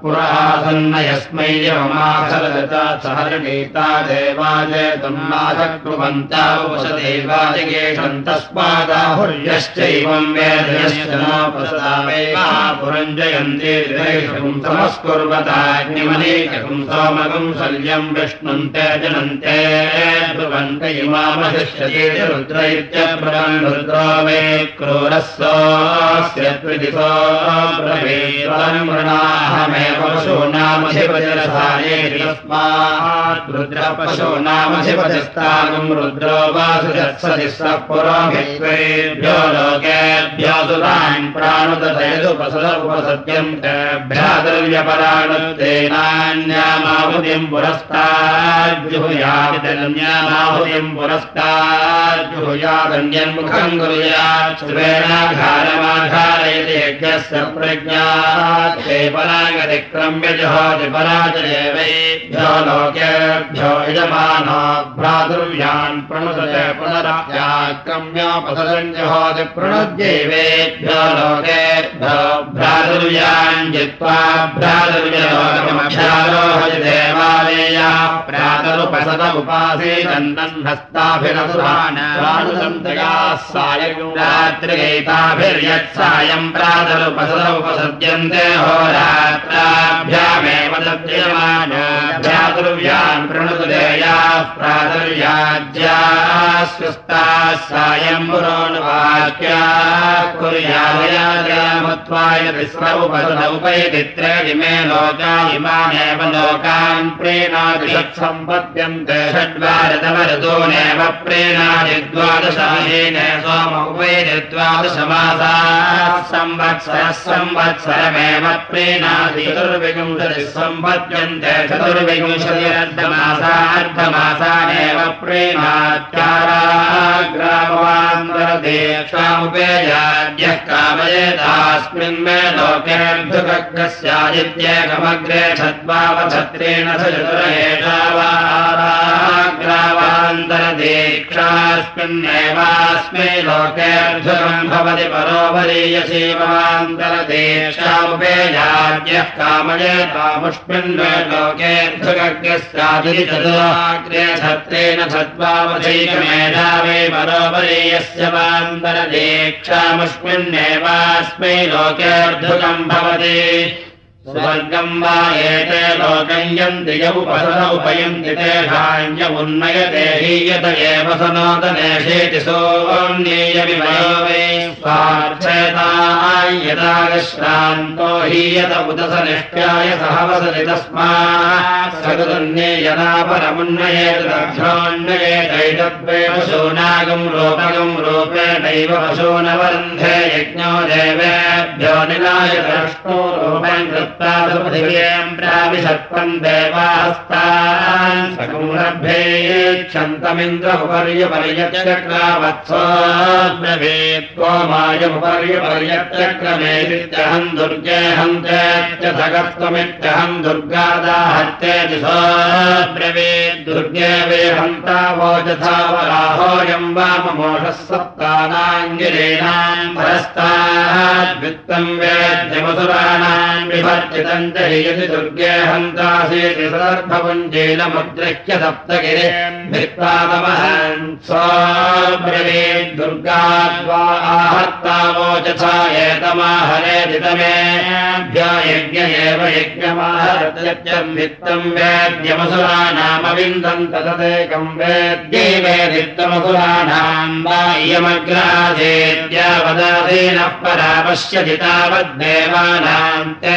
पुरासन्न यस्मै यमाखलता सहरणीता देवाजयतम् नाशक्नुवन्ता उपसदेवाजगेषम् तस्मादाहुर्यश्चैवम् वेदयश्च पुरञ्जयन्ति समस्कुर्वताग्निमनेकम् सोमकम् शल्यम् विष्णुम् ते जनन्ते त्रिदिशो ृणाहमेव पशो नामधिपतिरसायेस्मात् रुद्र पशो नामधिपतिस्तागम् रुद्रो वासुजत्सति स पुरोभित्वेभ्यो लोकेभ्यो सुतान् प्राणुदयदुपसदुपसत्यम् तेभ्यादर्यपराणुतेनान्यामाहुतिम् पुरस्ताज्जुहुयादितन्यामाहुतिम् पुरस्ताज्जुहुयादन्यन्मुखम् कुर्यात् स्वेनाघारमाघारयति यज्ञस्य प्रज्ञाते परागतिक्रम्य जहोति पराजयेवैभ्यो लोकेभ्यो यजमानो भ्रातुर्यान् प्रणुदते जहोति प्रणुद्यैवेभ्यो लोकेभ्यो भ्रातुर्यान् जित्वा भ्रातुर्यलोकमभ्यारोहति प्रातरुपसद उपासीदन्तम् हस्ताभिरसुराणुदन्तया सायम् रात्रिगैताभिर्यत्सायम् प्रातरुप उपसद्यन्ते होरात्राभ्यामेव दद्यमानाभ्यातुर्व्यान् प्रणुतदेयाः प्रातुर्याज्यास्वस्ताः सायम् पुरोणवाक्याः कुर्यादयादयामत्वाय तिस्रौपसदौपैति त्रीमे लोका इमानेव लोकान् प्रेणादि षट्सम्पद्यन्ते षड्वारतवरतोनेव प्रेणादि द्वादशायेन सोम उपैति द्वादशमासाः संवत्सरः संवत्सरमेव प्रेणादि चतुर्विंशतिः सम्पद्यन्ते चतुर्विंशतिरर्धमासार्धमासानेव प्रेणात्याराग्रामवान्तरदेक्षामुपेयाद्यः कामयेतास्मिन् मे लोकेऽर्धुकग्रस्यादित्येकमग्रे छद्वावछत्रेण स चतुरहेतावाराग्रावान्तरदीक्षास्मिन्नेवास्मै लोकेऽर्धुकम् भवति परोपरीयसेवान्तरदेक्षामुपेयाद्यः कामयेतामुष्मिन् मे लोकेऽर्धुकग्रस्यादिति चतुराग्रे छत्रेण छद्वावधैकमेधावे परोपरीयस्य वान्तरदीक्षामुष्मिन्नेवास्मै लोकेऽर्धुकम् भवति स्वर्गम् वा एते उपयन्ति तेषाञ्च उन्नयते हीयत एव सनातनेषेति सोऽन्येयमिवयो वै स्वार्थेताय यदागश्रान्तो हीयत उत स निष्ठ्याय सह वसति तस्मात्। सगदन्ये यदा परमुन्नयेतभ्योन्नयेतैतद्वे पशूनागम् रूपगम् रूपेणैव पशो न वरुन्धे यज्ञो देवेभ्यो द्रष्टो रूपम् कृत्वा सकुम्रभ्येच्छन्तमिन्द्रमुपर्यपर्यत्यक्रमेत्वमायमुपर्यपर्यत्यक्रमेत्यहम् दुर्गेऽहम् चेत्यथगत्वमित्यहम् दुर्गादाहत्येति दुर्गे वेहन्तावोजथा वराहोऽयम् वाममोषः सप्तानाङ्गिरीणाम् परस्ताद्वित्तम् वेद्यमसुराणाम् विभर्जितम् च दुर्गे हन्तासीति सदर्भपुञ्जेनमुद्रिह्य सप्तगिरे भित्तातमहन् स्वाब्रवीत् दुर्गाद्वा आहत्तावोचथा एतमाहरेति तमेभ्य यज्ञ एव यज्ञमाहरत्यम् भित्तम् वेद्यमसुराणामविन्दम् तदेकम् वेद्यै वेदित्तमसुराणाम् वा इयमग्रासेत्यावदाधीनः परा पश्यति तावद्देवानाम् ते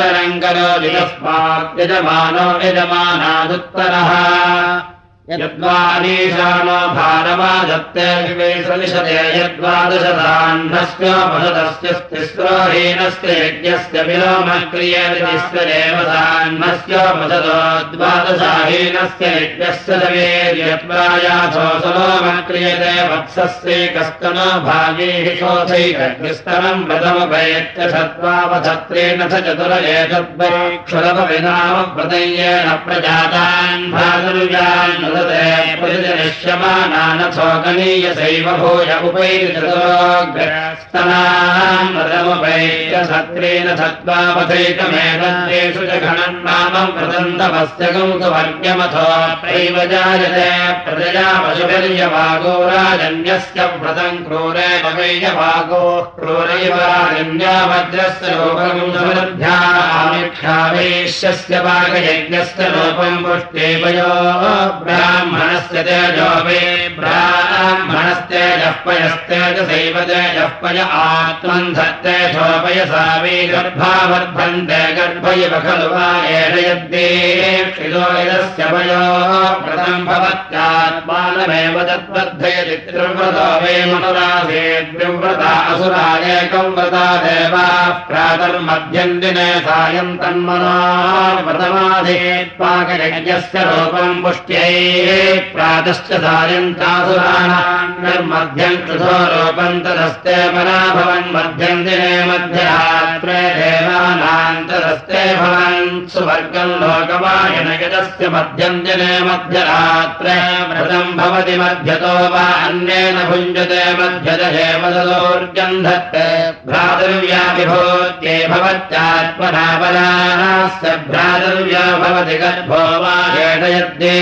करोति तस्मात् यजमानो यजमानादुत्तरः यद्वानीशानो भारवादत्ते विवेशनिषते यद्वादशताह्नस्य पशदस्य स्तिस्रोहीनस्य यज्ञस्य विलोमक्रियेति तिस्रेवताह्नस्य पशदो द्वादशाहीनस्य यज्ञस्य दवेर्यत्वायासो सलोमक्रियते वत्सस्यैकस्तनो भागैः शोथैकस्तनम् व्रतमुपयत्य सत्त्वावधत्रेण स चतुर एतद्वैक्षुरपविनाम व्रतय्येण प्रजातान् प्रतिजनिष्यमानानथोकनीयसैव भूय घनन्नामम् प्रदन्तमस्य कौतुवर्ग्यमथो प्रैव जायते प्रजया राजन्यस्य व्रतम् क्रूरे भवैयवागो क्रूरैवारण्या वज्रस्य समृद्ध्यामिक्षावेश्यस्य वागयज्ञस्य रूपम् पुष्टेवयो ब्राह्मणस्य तेजो वे ब्राह्मणस्तेजः पयस्तेजसैव तेजः पय आत्मन् धत्तेजोपयसा वे गर्भयव खलु वा एष यद्देक्षितो यदस्य पयो व्रतम् भवत्यात्मानमेव तद्वर्धयति त्रिव्रतो वे एकम् व्रता देवाः दिने सायम् तन्मना व्रतमाधेत्पाकयज्ञस्य रूपम् पुष्ट्यै प्रातश्च सायन्तासुराणान्यर्मध्यम् कृतो रूपम् तदस्ते परा भवन् मध्यम् दिने मध्यरात्रे देवानाम् तदस्ते भवन् सुवर्गम् यदस्य मध्यम् दिने मध्यरात्रे व्रतम् भवति मध्यतो वा अन्येन भुञ्जते मध्यत एव तदोर्जम् धत्ते भ्रातृव्या विभूत्ये भवत्यात्मनापरास्य भ्रातृव्या भवति गर्भो वा येषयद्ये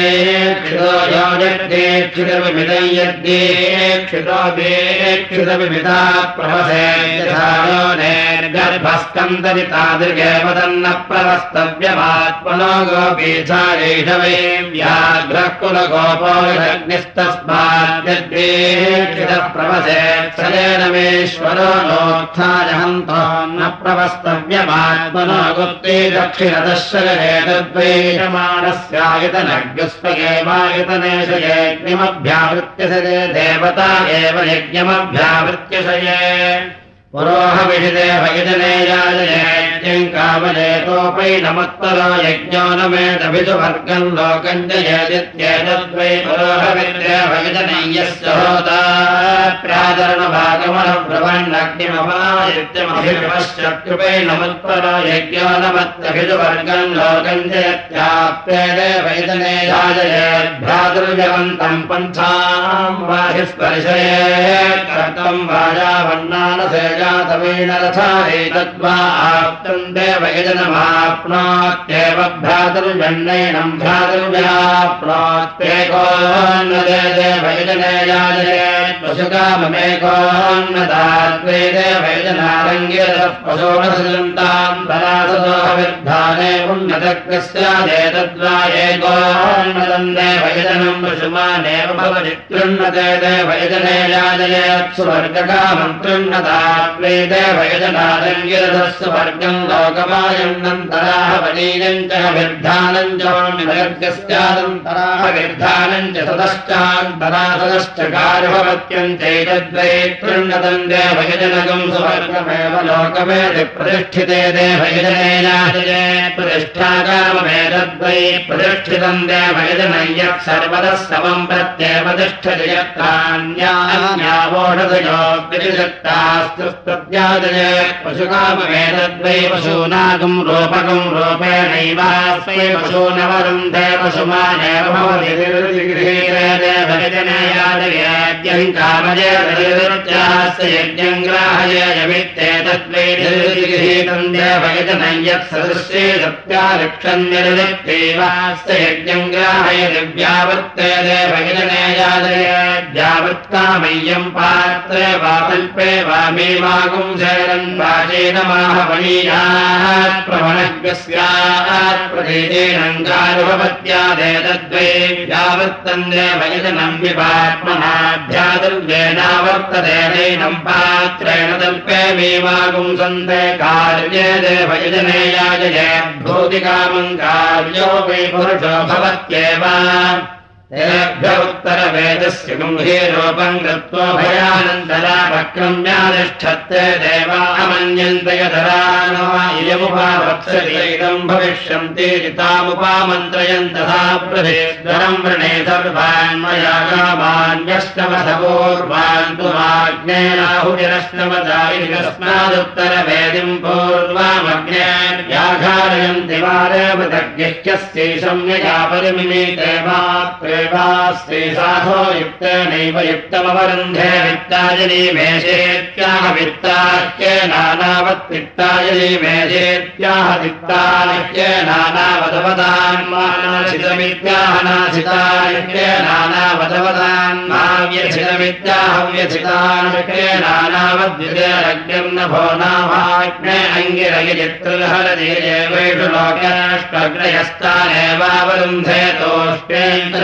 क्षितो यो यद्देक्षितविमिदं यद्देक्षितोऽपेक्षितविमिता प्रवसे यथायो नेर्गर्भस्कन्दति तादृगेव तन्न प्रवस्तव्यमात्मनो गोपीचारेषवे व्याघ्रः कुलगोपो यज्ञस्तस्माद्यद्देक्षितः प्रवसे सलेनमेश्वरो नोत्थायहन्तो न प्रवस्तव्यमात्मनो गुप्ते दक्षिणदशरे तद्वैषमाणस्यायतनज्ञस्वगेवायतनेश देवता एव यज्ञमभ्यावृत्यशये पुरोहविषिते भगिजने कामजेतोपै नमुत्तरो यज्ञो न मेदभितुवर्गम् लोकम् जयदित्येतद्वै पुरोहविद्य भगिजनय्यस्य होता प्रादरणभागमनब्रवन्नग्निमपादित्यमभिपश्चकृपै नमुत्तरो यज्ञो न मत्यभितुवर्गम् लोकम् जयत्याप्तेदे वैदने जातवेन रथारेतद्वा आप्तम् देवयजनमाप्नोत्येव भ्रातरुजन्नैनम् भ्रातरुजाप्नोत्येकोन्नदे देवयजने याजयेत् पशुकाममेकोन्नदात्वे देवयजनारङ्गिरः पशोणसजन्ताम् धरासदोहविर्धाने उन्नतग्रस्यादेतद्वा एकोन्नदम् देवयजनम् पशुमानेव भवति सुवर्गकामम् तृण्णता वेदेवयजनादङ्गिरथस्य वर्गम् लोकमायन्नन्तराः वलीयम् च विर्धानम् चोन्निवर्गस्यादन्तराः विर्धानम् च सदश्चान्तरा सदश्च कार्यभवत्यम् चैतद्वै तृण्णतम् देवयजनकम् सुवर्गमेव लोकमेति प्रतिष्ठिते देवयजनेनाजये प्रतिष्ठाकाममेतद्वै प्रतिष्ठितम् देवयजनम् यत् प्रत्यादये पशुकामवेदद्वै पशूनागम् रूपकम् रूपेणैवास्मै पशूनवरुन्धे पशुमानेव भवति यज्ञम् कामजयत्यास्य यज्ञम् ग्राहय दिव्यावर्ते देवयजनयादयद्यावत्कामय्यम् पात्रे वा कल्पे वा मे वागुम् शरणम् वाचेन माहवणीयात् प्रवणज्ञस्यात् प्रदेशेनङ्गानुभवत्यादे तद्वै यावत्तम् देवयजनम् विपात्मनाभ्यादुर्वेनावर्तते नैनम् पात्रेण तल्पे मे वागुम् सन्ते कार्ये देवयजने याजये भूतिकामम् कार्यो वै पुरुषो भवत्येव तेभ्य उत्तरवेदस्य गम्भीरूपम् गत्वा भयानन्दरा वक्रम्यातिष्ठत्ते देवामन्यन्तयधरामुपावत्सरीदम् भविष्यन्ति तामुपामन्त्रयन् तथा प्रभेद्वरम् वृणे सर्वान् मया कामान्यष्टमसपूर्वान् तुमाग्नेनाहुतिरष्टमदायिकस्मादुत्तरवेदिम् पूर्वामग्ने व्याघारयन्ति वारवदग्यश्चस्यै सम्यया देवास्ति साधो युक्तेनैव युक्तमवरुन्धे वित्तायनी मेषेत्याह वित्ताह्ये नानावत्पित्तायनी मेषेत्याह दित्ताह्ये नानावदवदान्मानाशितमित्याह नाशिताह्ये नानावदवदान्माव्यशितमित्याहव्यशितान्ये नानावद्युतेरग्निम् नभो नामाग्ने अङ्गिरयजित्रिर्हरदेवेषु लोकेष्टग्रयस्तानेवावरुन्धे तोष्टेन्द्र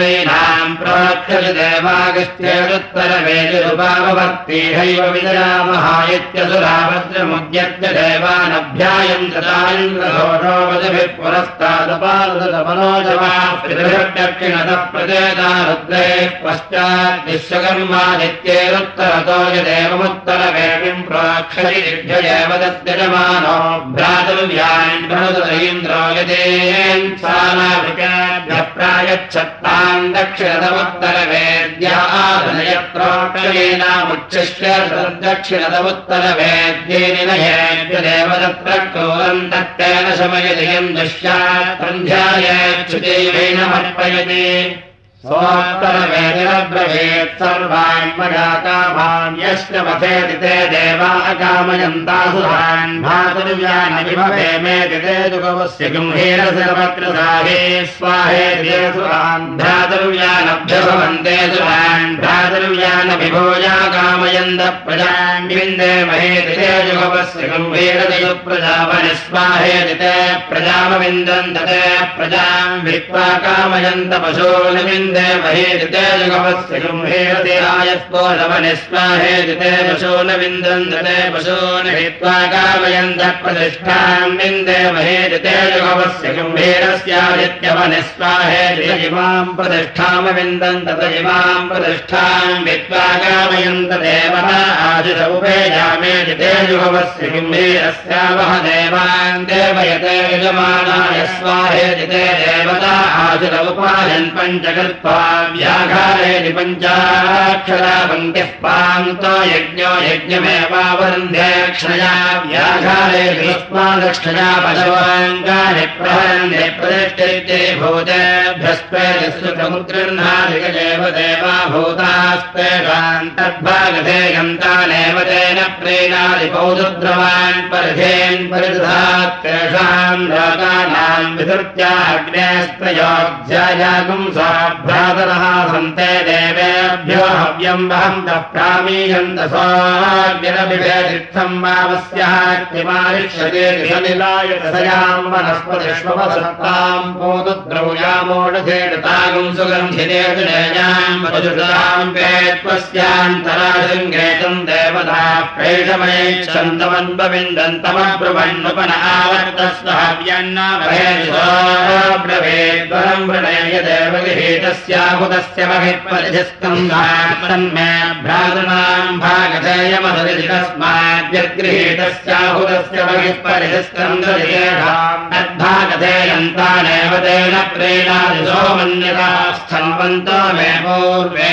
ैनाम् प्रोक्षति देवागस्त्यरुत्तरवेदिरुपावभक्तिहैव विदरामहायत्यसुराभद्रमुद्यत्य देवानभ्यायम् तदायुन्द्रघोषोपदिभिः पुरस्तादपादमनोजमादक्षिणतः प्रचेता रुद्रे पश्चात् विश्वकर्मादित्यैरुत्तरतो यदेवमुत्तरवेदिम् प्रोक्षति दिभ्यजेव तद्यजमानो भ्रातुर्व्यान् प्रणुतईन्द्रो यदेन् सानाभिकाभ्यः दक्षिणतमुत्तरवेद्यायत्रोक्षयेनामुच्छिष्य दक्षिणतमुत्तरवेद्ये देव तत्र क्रोरम् दत्तेन शमयदियम् दुष्यात् सन्ध्यायच्छुदेवेनमर्पयति सोत्तरवेदिरब्रवीत् सर्वान् मया कामान् यश्च वसेति ते देवा अकामयन्तासुरान् भातुर्यानविभवे मेति ते जुगवस्य गम्भीर सर्वकृसाहे स्वाहेति सुरान् भ्रातुर्यानविभोजा कामयन्त प्रजान् विन्दे महेति ते जुगवस्य गम्भीरदयु प्रजापनि स्वाहेति ते प्रजामविन्दन्त ते प्रजाम् वित्त्वा कामयन्त पशून् महेदिते जुगमस्य गुम्भेरति आयस्पोषवनिस्वाहेदिते पशून विन्दन्दते पशून् हित्वा कामयन्तः प्रतिष्ठाम् विन्दे महेदिते जुगमस्य गुम्भीरस्यादित्यवनिस्वाहेदित इमाम् प्रतिष्ठामविन्दन्तत इमाम् प्रतिष्ठाम् वित्त्वा कामयन्त देवता आदिशौपेयामेदिते जुगमस्य गुम्भीरस्यावह देवान् देवयते यजमानाय स्वाहेदिते देवता आदिरौपायन् पञ्चकृत् व्याघारेति पञ्चाक्षरा पान्तो यज्ञो प्रहरन्ति प्रतिष्ठिते भूतेभ्यस्पेदसमुद्रह्नादिकदेव देवा भूतास्तेषाम् तद्भागधे गन्तानेव तेन प्रेणादिपौदुद्रवान् परिधेन् स्वाभ्य भ्रातरः सन्ते देवेभ्यो हव्यम् वहन्तः प्रामीयन्तसोऽग्निरभिषेदिर्थम् वावस्यः कृमारिष्यते दिशनिलायतसयाम् वनस्पतिष्वपसत्ताम् पोतुद्रौयामोढधेडतागुम् सुगन्धिरेतुनेयाम् वजुषाम् पेत्वस्यान्तराशृङ्गेतम् देवता प्रेषमयच्छन्तमन्वविन्दन्तमब्रुवन्नुपन आवर्तस्वहव्यन्नभेद्वरम् वृणय यस्याहुतस्य बहिर्परिधिस्कन्धात्तन्मे भ्रातॄणाम् भागधेयमधुरितस्माद्यगृहीतस्याहुतस्य बहिर्परिधिस्कन्धेयम् तानेव तेन प्रेणादिशो मन्यता स्तन्वन्तो मे पूर्वे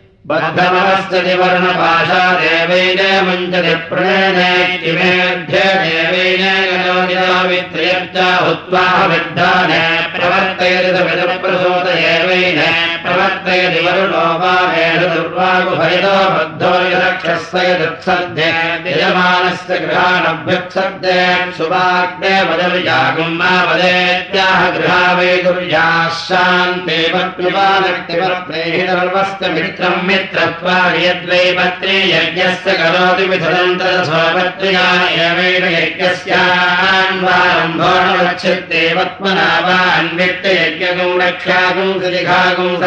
बद्धमहस्य वर्णपाशा देवैन मुञ्चति प्रणयनेतिमेभ्य देवैन गणोदितावित्रयर्चा हुत्वा विद्धाने प्रवर्तयति एवैन प्रवर्तयति वरुणो वा हेषु दुर्वागुभयतो बद्धो यदक्षस्य यदुत्सद्य यजमानस्य गृहानभ्युत्सद्य सुवाग्ने वदविजागुम् मा वदेत्याह गृहा वै दुर्याः शान्ते वक्तिवानक्तिवर्तेहि सर्वस्य मित्रम् मित्रत्वा यद्वै पत्रे यज्ञस्य करोति विधदन्तरस्वपत्र्या एवेन यज्ञस्यान्वारम्भो न गच्छत्ते वत्मना वा अन्वित्त यज्ञगुं रक्षागुं सुदिघागुं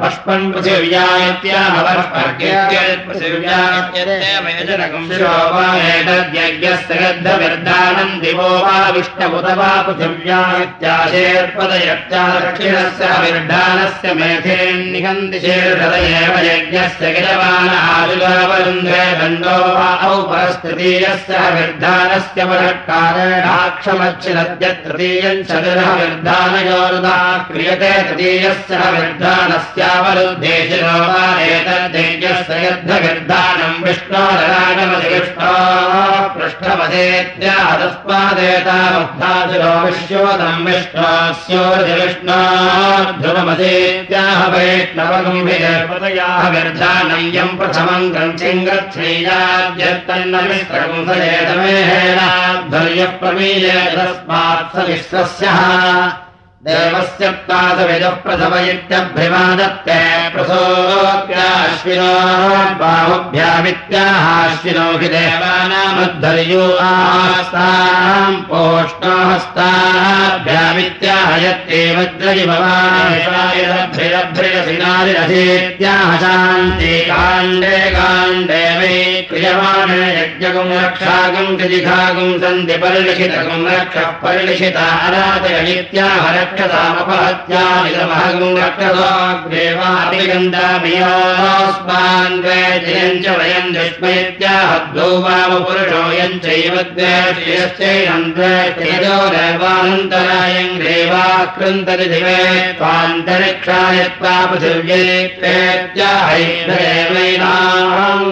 पष्पन् पृथिव्या इत्याह पृथिव्यात्यजनकंशोपायज्ञस्य गद्धविर्दानम् दिवो वा विष्णुत वा दक्षिणस्य विर्दानस्य मेधेन्निहन्ति शेर्हद एव यज्ञस्य गिरवाणाजुगावरुन्ध्रे दण्डो वा औपरस्तृतीयस्य विर्धानस्य परकारेणाक्षमच्छिदद्य तृतीयम् चतुरः विर्धानयोरुदा क्रियते तृतीयस्य विर्धानस्यावरुद्धेशिरो वा एतद्धेयस्य यद्धविर्धानम् विष्णोरराजमसि विष्णो पृष्ठपदेत्याहतस्मादेतामब्धाजुरो विश्वोदम् विष्णोस्योरजि विष्णो ध्रुवमसेत्याह वैष्णवगम्भिरपतयाः विर्धानम् यम् प्रथमम् ग्रन्थिम् प्रमीये तस्मात् स विश्वस्यः देवस्य पादविदः प्रथम इत्यभ्यमादत्ते प्रसोऽश्विनो बाहुभ्यामित्याहाश्विनो हि देवानामुद्धर्यो आस्ताम् पोष्णोहस्ताभ्यामित्याहयत्येव द्रजिभवाभिरभ्रिरसिनादिरथेत्याह शान्ति काण्डे काण्डे वै क्रियमाणे यज्ञगुम् रक्षागम् गजिघागुम् सन्ति परिलिखितगुम् रक्षः परिलिखिता अरातयनित्याह रक्षतामपहत्यानिदमहगुम् रक्षसाग्रेवातिगन्धामियोस्मान् द्वैजयम् च वयम् दुष्मयत्याहद्वौ वामपुरुषो यम् चैव द्वैश्चैनम् द्वैतेजो देवानन्तरायम् ग्रेवाकृन्तरि दिवे त्वान्तरिक्षाय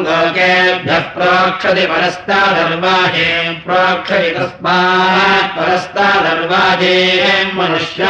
लोकेभ्यः प्रोक्षति परस्तादर्वाहे प्रोक्षति तस्मात् परस्तादर्वाजे मनुष्या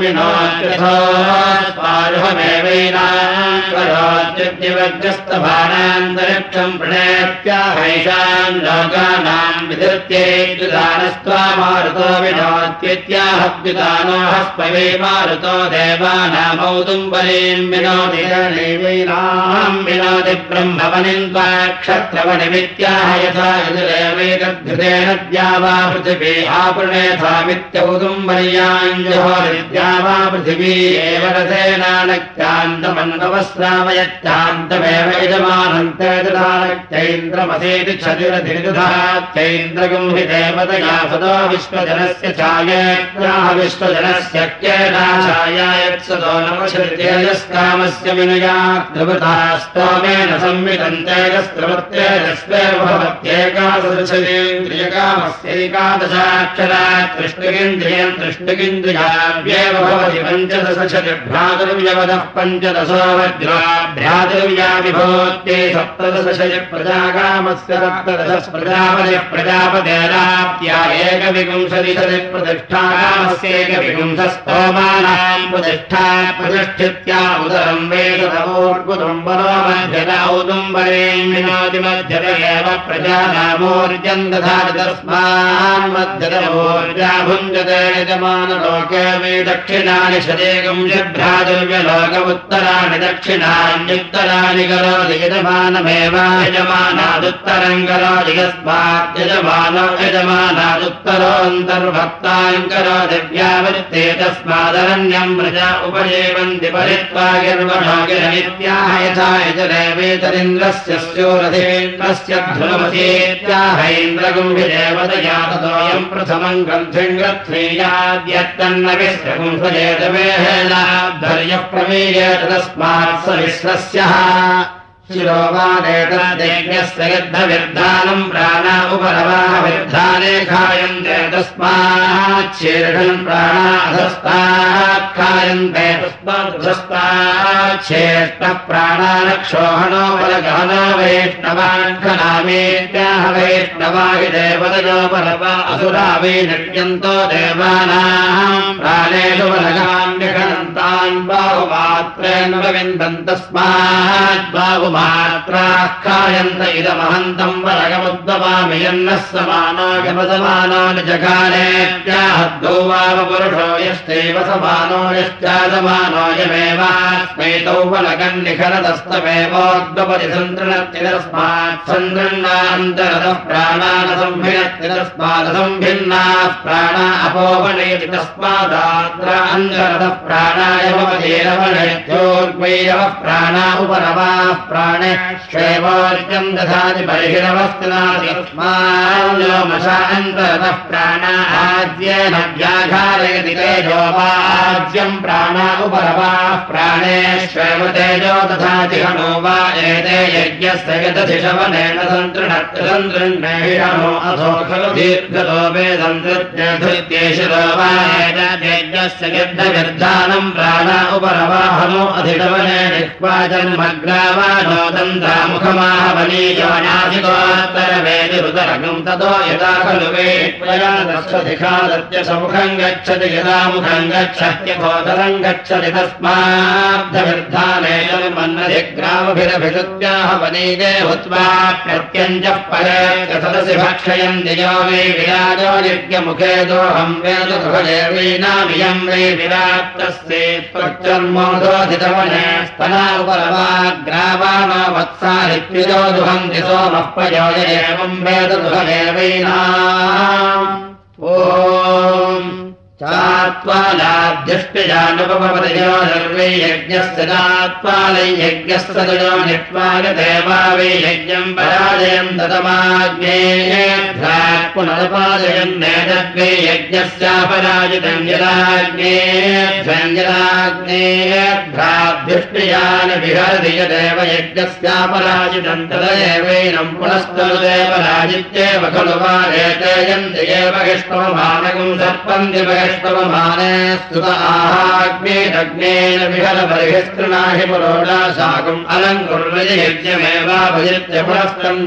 विनोत्यथो स्वारुहमेवैनाम् करोत्यग्निवग्रस्तभानान्तरिक्षम् प्रणेत्याहैषाम् लोकानाम् विधृत्येद्युदानस्त्वा मारुतो देवानामौदुम्बरीम् विनोति नैवैनाम् विनोति ब्रह्मवनिम् त्वा क्षत्रवनिमित्याह यथा यजुरेवैतद्धृतेन द्या वा पृथिवी आपृणेथामित्यौदुम्बर्याञ्जहोरिद्या वा पृथिवी एव रथेनानक्त्यान्तमन्वस्रावयत्यान्तमेव यजमानन्तेन्द्रमसेति क्षतिरधिरुधात्यैन्द्रगुम् हि देवतया सदो विश्वजनस्य छायेत्याह विश्वजनस्य क्येना छायायत्सदो नमशृतेजस्कामस्य विनयात् द्रवृता स्तोमेन संवितम् तेजस्त्रवत्येजस्वेव भवत्येकादशेन्द्रियकामस्यैकादशाक्षरात् तृष्णुगिन्द्रियम् तृष्णुगिन्द्रियाव्येव भवति पञ्चदशशतिभ्रातुर्यवदः पञ्चदशो वज्राभ्रातुर्या विभूत्ये सप्तदशशय प्रजाकामस्य सप्तदश प्रजापति प्रजापतेराप्त्या एकविंशतिशति प्रतिष्ठाकामस्यैकविंशस्तोमानाम् प्रतिष्ठा प्रतिष्ठित्या उदरम् वेदतमोर्बुदुम्बरो मध्यत विनोति मध्यत एव प्रजानामोर्जम् दधाति तस्मान् मध्यतमोर्जा भुञ्जते यजमानलोके मे दक्षिणानि शतेकम् शभ्रादुर्यलोक उत्तराणि दक्षिणान्युत्तराणि करोति यजमानमेव यजमानादुत्तरम् करोति यस्मात् यजमानो यजमानादुत्तरोऽन्तर्भक्ताम् करोति व्यावृत्ते तस्मादरण्यम् प्रजा उपजीवन्ति परित्वा गिरमित्याह यथा यजरेवेतरिन्द्रस्य स्योरथेन्द्रस्य ध्रुवमसेत्याहैन्द्रगुम्भिदेवतया ततोऽयम् प्रथमम् ग्रन्थिङ्ग्रथ्रीयाद्यत्तन्न विश्वगुंसजेतवेहेनाद्धर्यः प्रमेयेत तस्मात् स विश्वस्यः शिरोवादेतद्यज्ञस्य युद्धविर्धानम् प्राणा उपरवाः विर्धाने खायन्ते तस्माच्छीर्षम् प्राणा अधस्तात् खायन्ते तस्मादधस्ताच्छेष्टः प्राणानक्षोहणो बलगहनो वैष्णवाङ्खनामेत्याह वैष्णवा हि देवतयोपरवा असुरा वै नृत्यन्तो देवानाम् प्राणेषु बलगान्यखनन्तान् बाहुमात्रेण विन्दन् तस्मात् बाहुमा मात्राः खायन्त इदमहन्तम् वरगमुद्गमामि यन्नः समानो निजगानेत्याहद्गौ वामपुरुषो यश्चैव समानो यश्चासमानोऽयमेवास्मै तौ फलकन्निखरदस्तमेवोद्गपति सन्तृणत्ति तस्मात् सन्दृण्णान्तरतः प्राणानसम्भिनत्ति तस्मादसम्भिन्नाः प्राणा अपोपणेति तस्मादात्र अन्तरतः प्राणाय भवतीरवणेत्योर्वैरवः प्राणा उपरवाः प्राणेष्वेवोर्जम् दधाति बहिरवस्तिनादिस्माञ्जोमशान्तरतः प्राणा आद्येन व्याघारयति तेजोवाज्यम् प्राणा उपरवाः प्राणेष्वेव तेजो दधाति हनो वा एते यज्ञस्य यदधिशवनेन सन्तृणत्रिसन्तृण्णेहिषणो अथो खलु दीर्घतो वेदन्तृत्येषिरो वा एतद्यज्ञस्य यद्धविर्धानम् प्राणा उपरवाहनो अधिशवने जिह्वा यदा वेत्वयादस्वधिखादत्य समुखम् गच्छति यदा मुखम् गच्छत्यभोदरम् गच्छति तस्माद्धविर्धाने मन्नधिग्रामभिरभिषुत्याह वनीगे हुत्वा प्रत्यञ्जः परे सदसि भक्षयन्ति यो वै विराजो यज्ञमुखे दोऽहम् वेदगृहदेवीनामियम् वै विराट्तस्ये त्वच्चन्मोदोधितवने स्तना उपरवाग्रावानो वत्सारित्विजो दुहन्ति सोमः प्रयोज एवम् वेदगृहदेवीना ॐ चात्वालाद्यष्टजानुपमपदयो सर्वे यज्ञस्य चात्वालै यज्ञस्य तयो नित्वाय देवा वै यज्ञम् पराजयम् दतमाग्नेयेभ्यात् पुनरपाजयन्नेतद्वै यज्ञस्यापराजितम् यदाग्नेयेभ्यञ्जलाग्नेयेभ्याभ्युष्टयानि विहरति यदेव यज्ञस्यापराजितम् तदेवैनम् पुनस्तनुदेव खलु वा एते यन्ति एव हिष्टममानकम् सर्पन्ति स्तवमाने स्तुत आहाग्नेदग्नेन विहलबर्हिस्तृणाहि अलङ्कुर्वज यज्ञमेवाभजित्य पुनस्तम्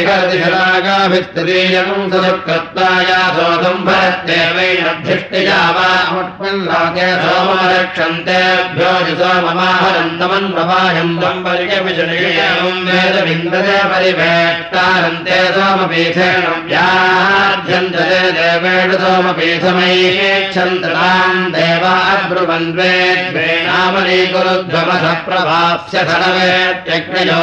बालायन्त्यङ्गारयद्वेदवने विहरति शरागाभिस्तरीयकम् सदुकृत्वाया सोऽधम् भरत्येवैनभ्यष्टिया वामुत्पन्नाके सोमरक्षन्तेभ्यो सोममाहरन्तमन्वपायम् दम्बरिकविजनियम् वेदविन्दते परिवेष्टारन्ते सोमपीठेन व्याध्यन्ते देवेण देवाब्रुवन्वेद्वेणामनीकुरुध्वमथ प्रभाप्स्य धनवेत्यग्नयो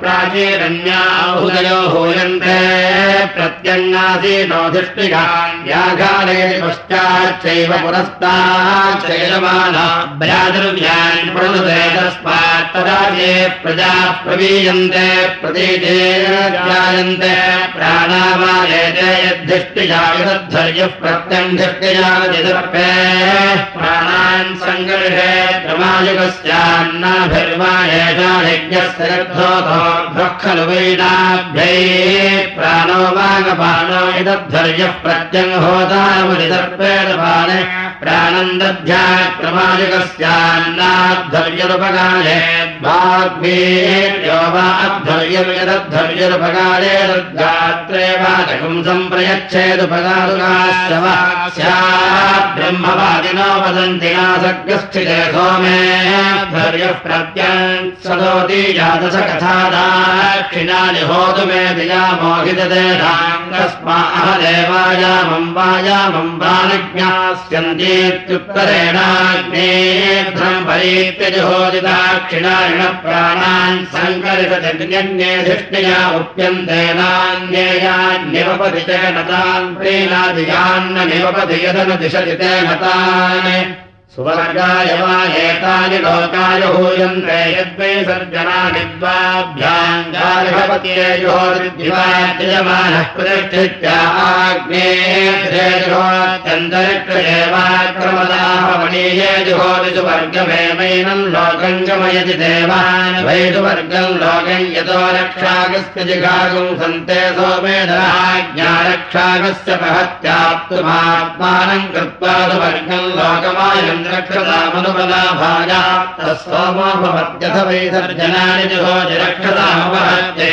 प्राचीरण्याहुदयो हूयन्ते प्रत्यङ्गासीनोधिष्टिकान्याघाले पश्चाच्चैव पुरस्ताच्चैलमाना भ्रातृव्यान् प्रणुते तस्मात् ये प्रजा प्रवीयन्ते प्राणावायते यद्धिष्टिजायद्धर्यः प्रत्यङ्धिष्टिजायदर्पे प्राणान् सङ्गर्षे क्रमायुगस्यान्नाभिर्वा एषा गर्भोतो खलु वैनाभ्यै प्राणो प्रत्यङ्होदामुदिदर्पेदपाने प्राणम् दध्यात् क्रमायुगस्यान्नाद्धर्यरुपकाले भाग्भेर्यो वा अद्धर्यर्यदद्धर्यरुपकाले तद्गात्रे वाचकम् सम्प्रयच्छेदुपकारुकाश्च वा स्यात् ब्रह्मवादिनो वदन्ति नासग्रस्थिते सोमे धर्यः प्रत्यङ् सदोति जातस कथादाक्षिणानि होतु मे दिया मोहितदेशाम् कस्मा अह देवायामम् वायामम् वानिज्ञास्यन्तीत्युत्तरेणाग्नेभ्रम् परीत्यजुहोदिदाक्षिणारिण प्राणान् सङ्करिषजन्यन्येधिष्ण्या उप्यन्ते प्रीणादियान्न निवपति यदनु दिशति तेन तान् सुवर्गाय वा एतानि लोकाय हूयन्ते यद्वै सर्जनानि द्वाभ्याङ्गालिभवत्येजुहोर्दिवाद्यमानः प्रतिष्ठित्याग्नेत्यन्तरिक्षदेवाक्रमदाहवणीये जुहोरिषु वर्गमेवैनम् लोकम् गमयति देवान्। वैषु वर्गम् लोकम् यतो रक्षागस्य जिघागुम् सन्ते सोमेधराज्ञारक्षागस्य महत्याप्तुमात्मानम् कृत्वा तु वर्गम् लोकमायम् रक्षतामनुपलाभाया तस्सोमो भवत्यथ वैसर्जनानि जुहोजि रक्षतामवहत्ये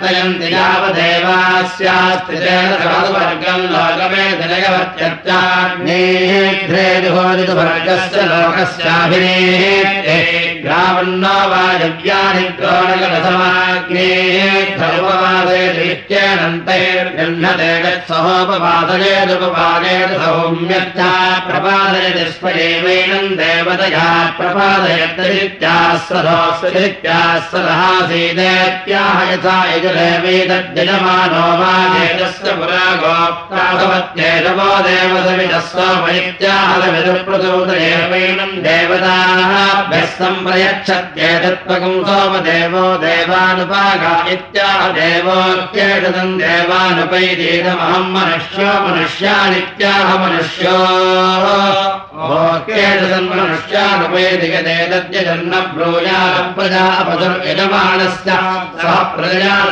प्रवर्तयन्ति यावदेवास्यास्ति वर्गम् लोकमेधिजगवत्यर्चाग्नेध्रेजुहोरितुवर्गस्य लोकस्याभिनेत्ये ग्रावण्णो वायव्यानि द्रोणकरसमाग्नेद्धमुपवादे दृष्ट्येनन्तैर्गह्नते गत्सहोपवादयेदुपवादेन सौम्यर्था प्रपादयति स्मयेवैनम् देवतया प्रपादयत्यदित्याः सदोऽस्वदित्याः सदहासीदेत्याह यथा वा तेजस्य पुरा गोप्ताभवत्येजवो देवसविदस्वमयित्याहलविदुप्रचोदयेवैनम् देवताभ्यः सम्प्रयच्छत्येतत्त्वकम् सोमदेवो देवानुपागा इत्याह देवोऽत्येतदम् देवानुपैतीदमहम् मनुष्यो मनुष्यानित्याह मनुष्यो मनुष्यानुपैदिगदेतद्यजन्न ब्रूयाप्रजापदुर्यजमानस्य सः प्रजयासहायस्कोषेणेत्याह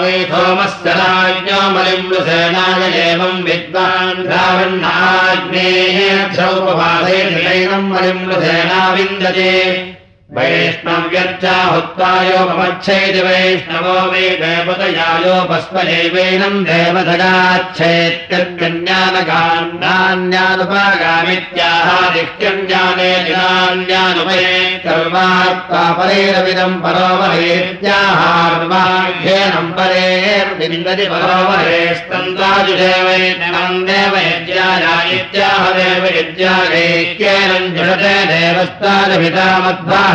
वै मलिम्बुसेनाय एवम् विद्वान् रावण्णाग्नेः क्षौपवादयैनम् मलिम्बुसेना विन्दते ममच्छैति वैष्णवो वै देवतयायोपस्मदैवैनम् देवतगाच्छेत्कन्यानगान्नान्यानुपागामित्याहादिष्ट्यञ्जाने दिनान्यानुपये सर्वात्तापरेरविदम् परोवरेत्याहार्वाघ्येनम् परेर्विन्दति परोवरेस्तन्ताजुदेवैनम् देवयज्ञाया इत्याह देवयज्ञागैक्येनम् जुषते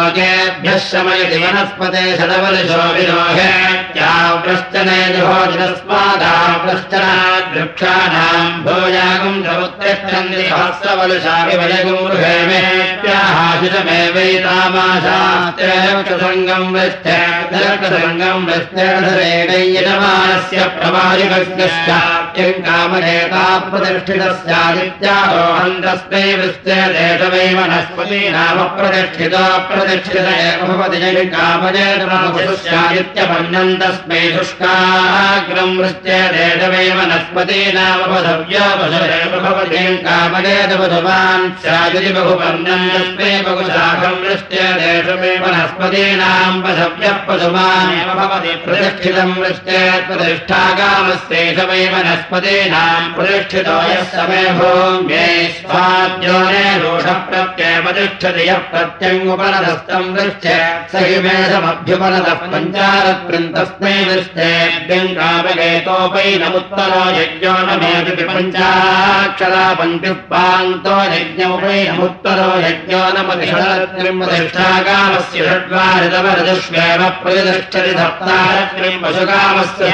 लोकेभ्यः शमयति वनस्पते शतवलशो विरोहेत्यावृश्चने जुहोदिनस्मादावृश्चनात् वृक्षाणाम् भोजागम् समुत्तिष्ठन्ति सहस्रवलशाभिवयगुम् गृहेमेत्याहाशिषमेवैतामाशास्त्रेक्षसङ्गम् वृष्टेर्दर्कसङ्गम् वृष्टेर्धरेणयजमानस्य प्रवायुकस्यश्चात्यम् कामनेता प्रतिष्ठितस्यादित्यारोहन्तस्मै वृष्टे देशवै वनस्पति नाम प्रतिष्ठितो प्रतिष्ठित एव भवति कामजेतमस्यादित्यपन्नम् तस्मै शुष्काग्रम् वृष्ट्ये देशवै वनस्पति नाम पशव्यो पशुरेव भवति कामजेत पशुवान् स्यादिति बहुपन्नम् तस्मै बहुशाखम् वृष्ट्ये देशमे वनस्पतीनाम् पशव्यः पशुमानेव भवति प्रतिष्ठितम् वृष्ट्ये प्रतिष्ठागामस्येष वै वनस्पतीनाम् प्रतिष्ठितो यः समे भूम्ये स्वाद्योने दोषः प्रत्ययपतिष्ठति यः प्रत्यङ्गुपनदस्तम् वृष्टे स हि मेधमभ्युपनतः पञ्चारत्रिन्तस्मै वृष्टेभ्यङ्गापगेतोपैनमुत्तरो यज्ञो न मेदिति पञ्चाक्षरा पञ्चुपान्तो यज्ञोपैनमुत्तरो यज्ञो न मतिषडत्रिम् प्रतिष्ठागामस्य षड्वारितवरजुष्वेव प्रतिष्ठति सप्तारत्रिम् पशुकामस्य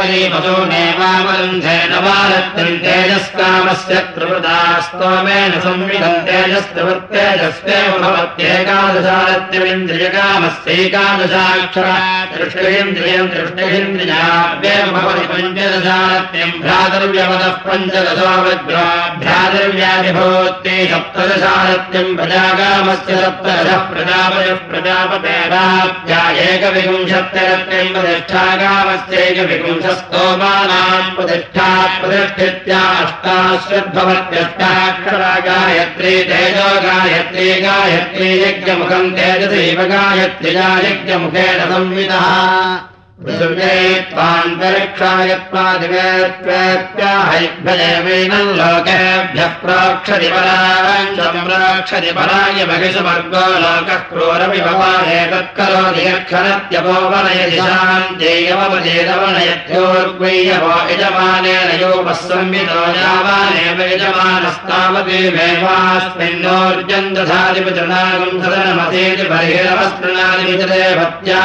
सप्तपदाशक्वरी पशूनेवावरुन्धे नवारत्रिम् तेजस्कामस्य त्रिवृतास्तोमेन संविधम् तेजस्त्रिवृत्तेजस्वेव भवत्येकादशारत्यमिन्द्रियकामस्यैकादशाक्षरा दृष्टिन्द्रियम् दृष्टिन्द्रियाव्येव भवति पञ्चदशारत्यम् भ्रातर्व्यवदः पञ्चदशो वज्रो भ्रातर्व्याधिभूत्यै सप्तदशारत्यम् प्रजागामस्य सप्तदशः प्रजापतेरात्या एकविंशत्यरत्यम् प्रतिष्ठागामस्यैकविंशस्तोमानाम् प्रतिष्ठा प्रतिष्ठित्या अष्टाश्रद्भवत्यष्टाक्षरा गायत्री तेजो गायत्री गायत्री यज्ञमुखम् तेजसैव गायत्र्या यज्ञमुखेन संविदः ैभ्यदेवैनम् लोकेभ्यः प्रोक्षति पराम् सम्प्रोक्षति पराय बहिषुवर्गो लोकः क्रोरपि भवाने तत्करोति यक्षरत्यपोवनयति शान्त्येयवजेदवनयत्योर्ग्वय्यवो यजमानेन योपः संवितो यावानेव यजमानस्तावतीमेवास्मिन्नोर्जम् दधादिपचनागम् सदनमसेति बहिरवस्पृणादिपतिदेवत्या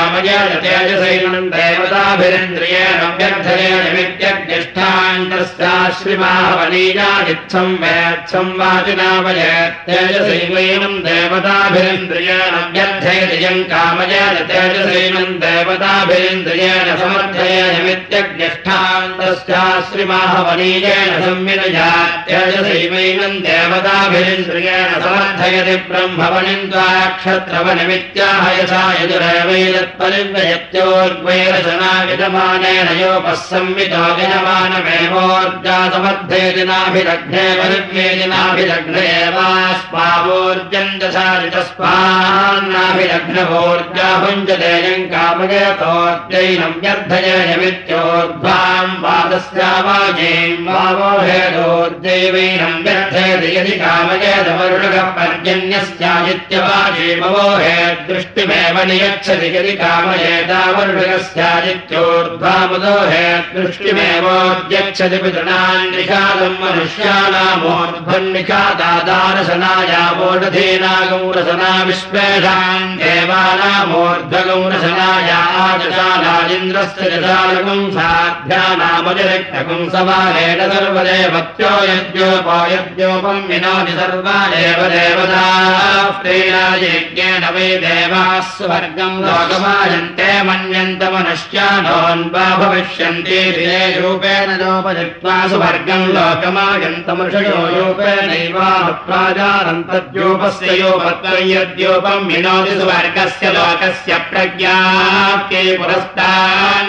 तेजसैनम् देवताभिरिन्द्रियेण व्यर्थयेण विद्यज्ञष्ठान्तस्याश्रिमावनीयादित्सम् वेत्सम् वाचिनावय तेजसैवैनम् देवताभिरिन्द्रियेण व्यर्थयति यम् कामय तेजसैनम् देवताभिरिन्द्रियेण समर्थयेन विद्यज्ञष्ठान्तस्याश्रिमाहवनीयेन संविनया तेजसैवैनम् देवताभिरिन्द्रियेण समर्थयति ब्रह्मवनिम् त्वाक्षत्रवनिमित्याह यजमानेन योपः संवितो यजमानमेवोर्जातमध्येति नाभिदग्ने परिव्येति नाभिदग्न एवास्मावोर्जम् दशारितस्मान्नाभिदग्नवोर्जा भुञ्जतेयम् कामयतोर्जैनम् व्यर्थयमित्योर्ध्वाम् वादस्यावाजेम् वावोहेदोर्जैवैनम् व्यर्थयति यदि कामयदवरुणः पर्जन्यस्यादित्यवाजेमवोहे दृष्टिमेव नियच्छति यदि इति कामयेतावर्षस्यादित्योर्ध्वामुदो हेत्पृष्टिमेवोद्यच्छति पितृणान्निखादम् मनुष्याणामोर्ध्वन्निखादादारसनायामोढधीनागौरसना विश्वेषाम् देवानामोर्ध्वगौरसनायाजशालाजिन्द्रस्य जशालकम् साध्यानामजरक्तकम् समानेन सर्वदेवत्यो यज्ञोपयज्ञोपम् विनोति सर्वा देवदेवताः प्रेणायज्ञेन वै देवाः स्वर्गम् लोकम् लोकमायन्ते मन्यन्तमनुष्यानोन्वा भविष्यन्ति रूपेण नोपजित्वा सुवर्गम् लोकमायन्तमृषयो रूपेणैवाप्राजानन्तद्योपस्य योपत्वयद्योपम् विनोति सुवर्गस्य लोकस्य प्रज्ञाप्यै पुरस्तान्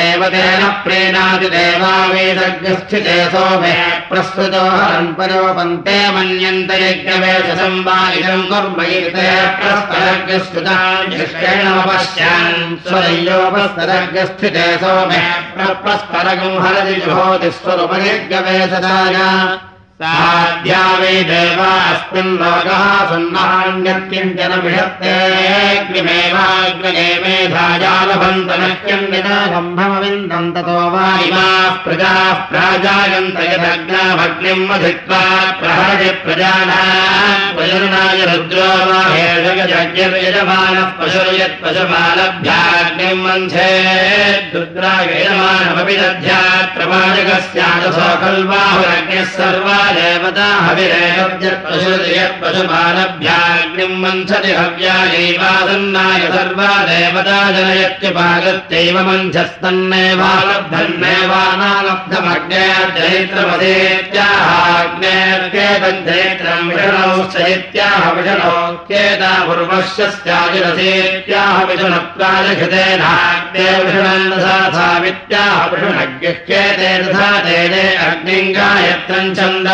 देवा वेदज्ञस्थिते सोमे प्रस्तुतो हरम् परोपन्ते मन्यन्त यज्ञवेशसम् वा इदम् कुर्म इते प्रस्तरज्ञस्तुतान् स्वरयोपस्तरज्ञस्थिते सोमे प्रस्परगम् हरति जुहोति स्वरूपयज्ञवेशदाय साध्या वै देवा अस्मिन् लोकः सुन्नान्यत्यञ्जन विषत्तेऽग्निमेवाग्निमेधाजालभन्तनक्यन्विदाम्भमविन्दम् ततो वा इमाः प्रजाः प्राजायन्त यदग्नाभग्निम् अधित्वा प्रजानाम् प्रजनाय रुद्रो वा हेषगजज्ञर्यजमानः पशुर्यत्पशुमालभ्याग्निम् वन्धे रुद्राय यजमानमपि दध्यात् प्रवाचकस्यादसो खल्वाहुरग्निः सर्वा देवता हविरेयत्पशुमानभ्याग्निम् मन्थति हव्यायैवासन्नाय सर्वा देवता जनयत्युपागत्यैव मञ्चस्तन्नेवालब्धन्नेवानालब्धमग्नेत्यैत्रमदेत्याहाग्नेत्येतञ्चैत्रम् विषणौ चैत्याह विषणो केता पूर्वश्यस्याजिरथेत्याह विषणप्राजघृतेनाग्ने विषणन्दसावित्याह विषणग्यह्येते तथा तेने अग्निम् गायत्रम्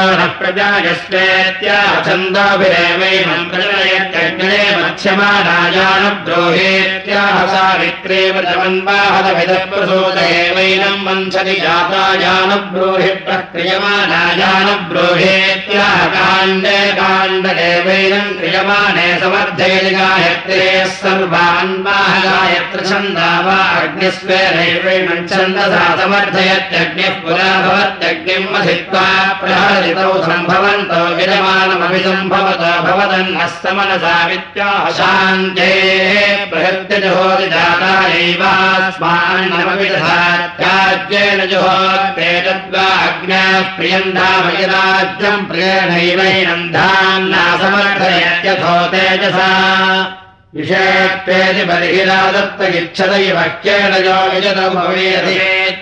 छन्दोनः प्रजायस्वेत्याह छन्दोभिरेवैनम् प्रजनयत्यग्ने मत्स्यमानायानुद्रोहेत्याह सा सावित्रेवन्वाहदभिदप्रसूत एवैनम् वञ्चति जातायानब्रूहि प्रक्रियमानायानब्रूहेत्याह काण्डे काण्डदेवैनम् क्रियमाणे समर्थयति गायत्रे छन्दा वा अग्निस्वेनैवैनम् छन्दसा समर्थयत्यग्निः पुरा भवत्यग्निम् अधित्वा विरमानमपि सम्भवत भवदन्नः समनसा वित्याह शान्ते प्रहृत्य जुहोति जातायैवास्मान्नमपि तथा त्याज्येन जुहोत्ते तद्वाग्न्याः प्रियन्धामयराज्यम् प्रियेणैवैनन्धान्ना समर्थयत्यथो तेजसा। विषेत्तेति बर्हिरादत्तगिच्छदैव क्येन यो विजतो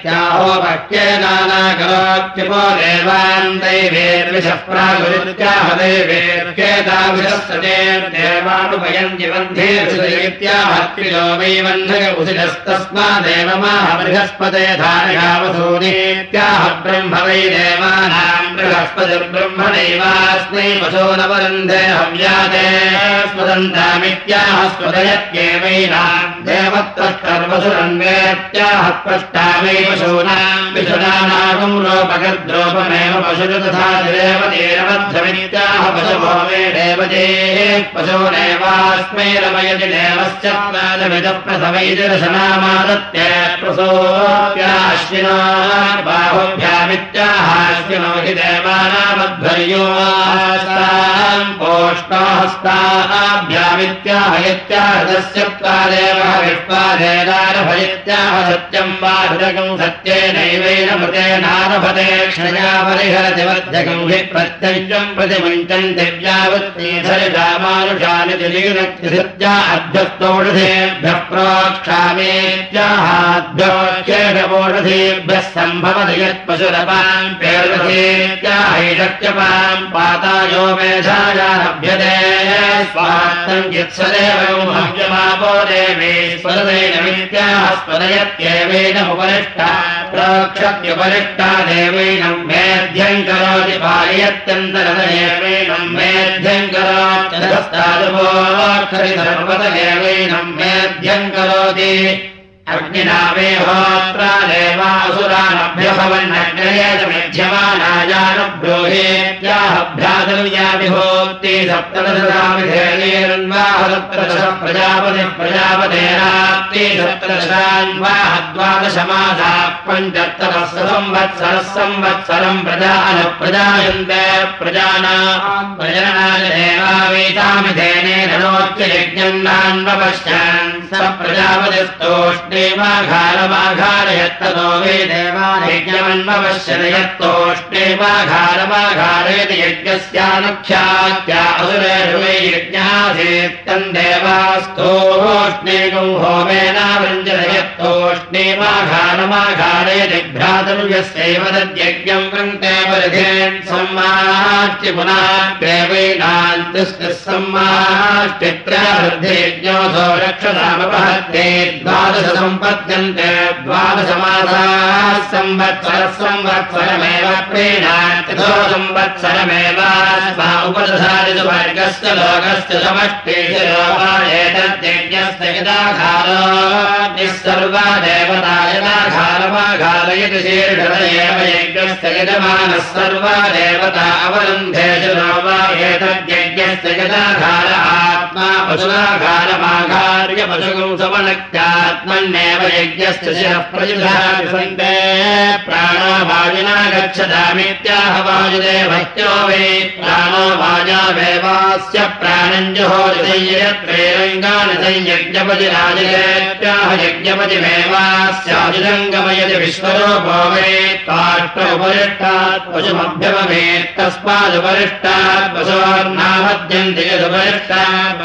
भवेत्याहो भक्त्येनानाकरोत्यपो देवान् दैवेर्विषः प्रागुरित्याह दैवेर्केताभिषस्तेर्देवानुपयन्ति वन्धेर्षितैत्याहत्रियो वै वह्नय उसिरस्तस्मादेव माह बृहस्पते धारयावसूनीत्याह ब्रह्म वै देवानाम् बृहस्पतिर्ब्रह्मणैवास्मै वशो न वरुन्धे हव्यादे स्पदन्तामित्याह स्पदयत्येवैनाम् देवत्वष्टर्वसुरन्वेत्याह पशूनाम् विशुनानागम् तथा देवतेरवध्वमित्याह मे देवतेः पशूनेवास्मै रमयति देवश्च प्रसवैतिरशनामादत्य प्रसोऽप्याश्विना बाहुभ्यामित्याहाश्विनो हि देवानामध्वर्यो विष्पादेनारभयित्याह सत्यम् वा हृदगम् सत्येनैवेन मृतेनारभते क्षया परिहरति वध्यगम् हि प्रत्यञ्चम् प्रतिमुञ्चम् दिव्यावृत्तीधरिषामानुषानि अभ्यस्तोषधेभ्यः प्रोक्षामेत्याहाभ्योक्षेषवोषधेभ्यः सम्भवति यत्पशुरपाम् पेरुषेत्याहैषक्यपाम् पातायो मेधायाभ्यते स्वाहा यत्सदेव भव्यमापो देवे स्वरदैनमित्याह स्वरयत्येवेनमुपरिष्टा प्रोक्षत्युपरिष्टा देवैनम् मेध्यम् करोति करोत्यधस्तादुपोक्षरि सर्वत एवैनम् मेध्यम् करोति होत्रा देवासुरानभ्यभवन्नग्नयेतमेध्यमानायानुब्रूहेत्याहभ्यादव्याभिभूक्ति सप्तदशरामिधेयेरन्वाहदप्रदश प्रजापतिः प्रजापतेराप्ति सप्तदशान्वाह द्वादशमासाः पञ्चत्तरः संवत्सरः संवत्सरम् प्रजान प्रजायन्ते प्रजानाम् प्रजननाय देवावेतामिधेनेन प्रजापतिस्तोष्णेवाघारमाघारयत्ततो वै देवानयज्ञमन्वपश्यति यत्तोष्णेवाघारमाघारयति यज्ञस्यानुख्यात्या असुरेर्वै यज्ञासीत्तम् देवास्तोष्णेकम् होमेनावृञ्जत यत्तोष्णेवाघारमाघारयति भ्रातृव्यस्यैव तद्यज्ञम् वृन्ते सम्माष्टित्रवृद्धियज्ञोऽसो रक्षतामपहत्ते द्वादश सम्पद्यन्ते द्वादशमासाः संवत्सरः संवत्सरमेव प्रीणात्यथो संवत्सरमेव वर्गस्य लोकस्य समष्टेषु एतद्यज्ञस्य यदाघारो निःसर्वा देवता शीर्षद एव यज्ञस्य यजमानः सर्वा देवता अवरुन्धेषु नो वा एतद्यज्ञस्य यदाघार आत्मा पशुराघारमाघार्य पशुगं समनक्त्यात्मन्नेव यज्ञस्य शिरः प्रयुधाति सन्ते। प्राणो वायुना गच्छतामित्याह वायुदेवत्यो वै। प्राणो वाजावेवास्य प्राणम् जुहोरिसंयत्रेरङ्गानि संयज्ञपति राजयत्याह यज्ञपतिमेवास्याजुरङ्गमयति विश्वरूपो वै। त्वाष्टोपरिष्टात् पशुमभ्यमवेत् तस्मादुपरिष्टात् पशोर्नामद्यन्ति यदुपरिष्टात्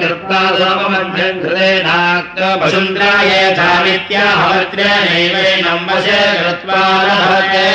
सोममध्यम् कृतेनाक्तपशुन्द्राये चामित्याहवज्रेणैवैनम् वशे कृत्वा लभते